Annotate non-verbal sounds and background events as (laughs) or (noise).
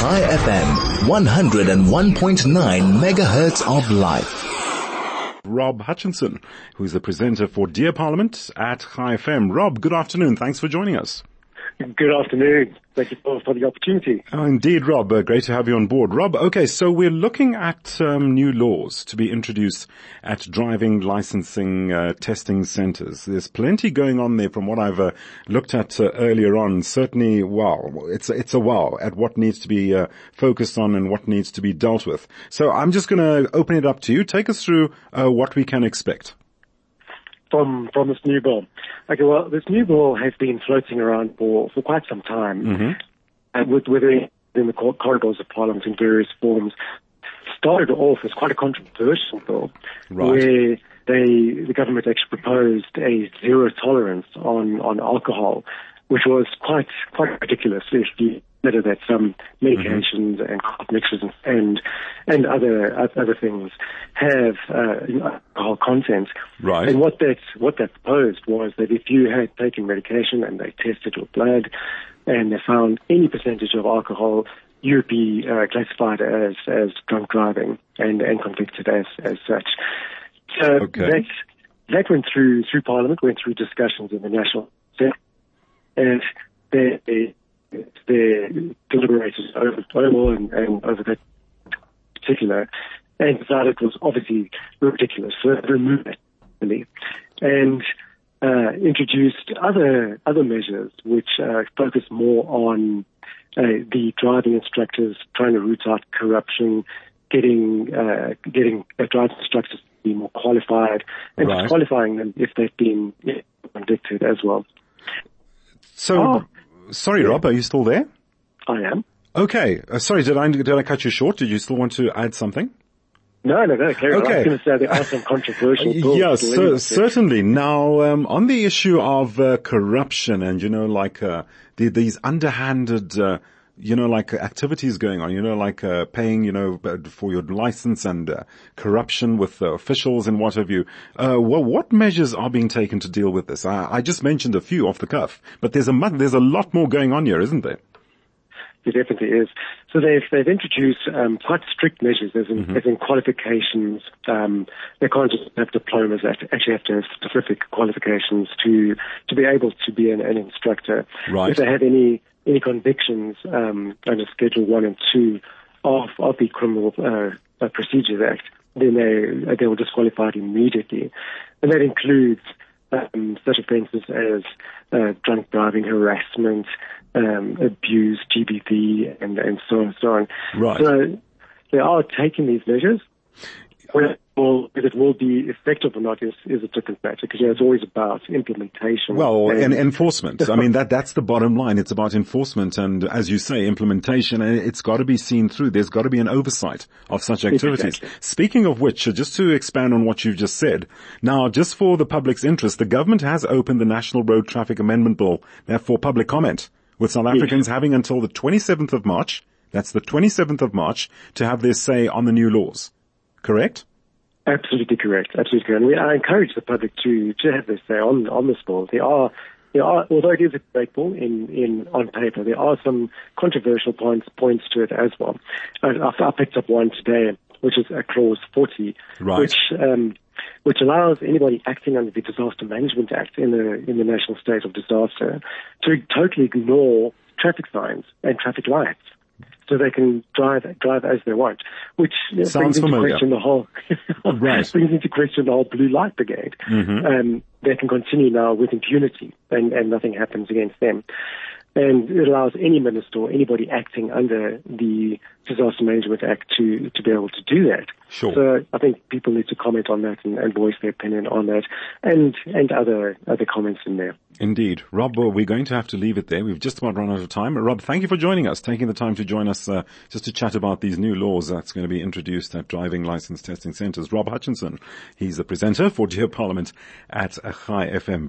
Chai FM, 101.9 megahertz of life. Rob Hutchinson, who's the presenter for Dear Parliament at Chai FM. Rob, good afternoon. Thanks for joining us. Good afternoon. Thank you for, for the opportunity. Oh, indeed, Rob. Uh, great to have you on board. Rob, okay, so we're looking at um, new laws to be introduced at driving licensing uh, testing centres. There's plenty going on there from what I've uh, looked at uh, earlier on. Certainly, wow, it's, it's a wow at what needs to be uh, focused on and what needs to be dealt with. So I'm just going to open it up to you. Take us through uh, what we can expect from from this new bill. Okay, well, this new bill has been floating around for, for quite some time, mm-hmm. and with within in the corridors of Parliament in various forms. Started off as quite a controversial bill, right. where they the government actually proposed a zero tolerance on on alcohol, which was quite quite ridiculous if you consider that some medications mm-hmm. and mixes and and other other things have uh, alcohol content. Right. And what that what that proposed was that if you had taken medication and they tested your blood and they found any percentage of alcohol, you'd be uh, classified as as drunk driving and and convicted as as such. So okay. that that went through through Parliament, went through discussions in the National and they they deliberated over over and, and over that particular and decided it was obviously ridiculous, so they removed it and uh, introduced other other measures which uh, focus more on uh, the driving instructors trying to root out corruption, getting uh, getting driving instructors to be more qualified, and right. disqualifying them if they've been convicted as well. So, oh, sorry, Rob, are you still there? I am. Okay. Uh, sorry, did I did I cut you short? Did you still want to add something? No, no, no, Carry okay. I was going to say there are some controversial bills. Yes, so, certainly. Now, um, on the issue of uh, corruption and, you know, like uh, the, these underhanded, uh, you know, like activities going on, you know, like uh, paying, you know, for your license and uh, corruption with officials and what have you. Uh, well, what measures are being taken to deal with this? I, I just mentioned a few off the cuff, but there's a there's a lot more going on here, isn't there? It definitely is. So they've they've introduced um, quite strict measures, as in, mm-hmm. as in qualifications. Um, they can't just have diplomas; they actually have to have specific qualifications to to be able to be an, an instructor. Right. If they have any any convictions um, under Schedule One and Two of of the Criminal uh, Procedures Act, then they they were disqualified immediately, and that includes um, such offences as uh, drunk driving, harassment, um, abuse, GBV, and, and so on and so on. Right. So they are taking these measures. Whether it will be effective or not is, is a different matter because you know, it's always about implementation. Well, and, and enforcement. I mean, that, that's the bottom line. It's about enforcement and, as you say, implementation. And it's got to be seen through. There's got to be an oversight of such activities. Exactly. Speaking of which, just to expand on what you've just said, now, just for the public's interest, the government has opened the National Road Traffic Amendment Bill for public comment with South Africans yes. having until the 27th of March, that's the 27th of March, to have their say on the new laws. Correct? Absolutely correct. Absolutely correct. And we, I encourage the public to, to have their say on, on this bill. There are, there are, although it is a great bill in, in, on paper, there are some controversial points, points to it as well. I, I picked up one today, which is a clause 40, right. which, um, which allows anybody acting under the Disaster Management Act in the in the national state of disaster to totally ignore traffic signs and traffic lights. So they can drive drive as they want, which Sounds brings into familiar. question the whole (laughs) right. brings into question the whole blue light brigade. Mm-hmm. Um, they can continue now with impunity, and, and nothing happens against them and it allows any minister or anybody acting under the Disaster Management Act to, to be able to do that. Sure. So I think people need to comment on that and, and voice their opinion on that and, and other, other comments in there. Indeed. Rob, we're going to have to leave it there. We've just about run out of time. Rob, thank you for joining us, taking the time to join us uh, just to chat about these new laws that's going to be introduced at driving license testing centres. Rob Hutchinson, he's the presenter for Dear Parliament at Chai FM.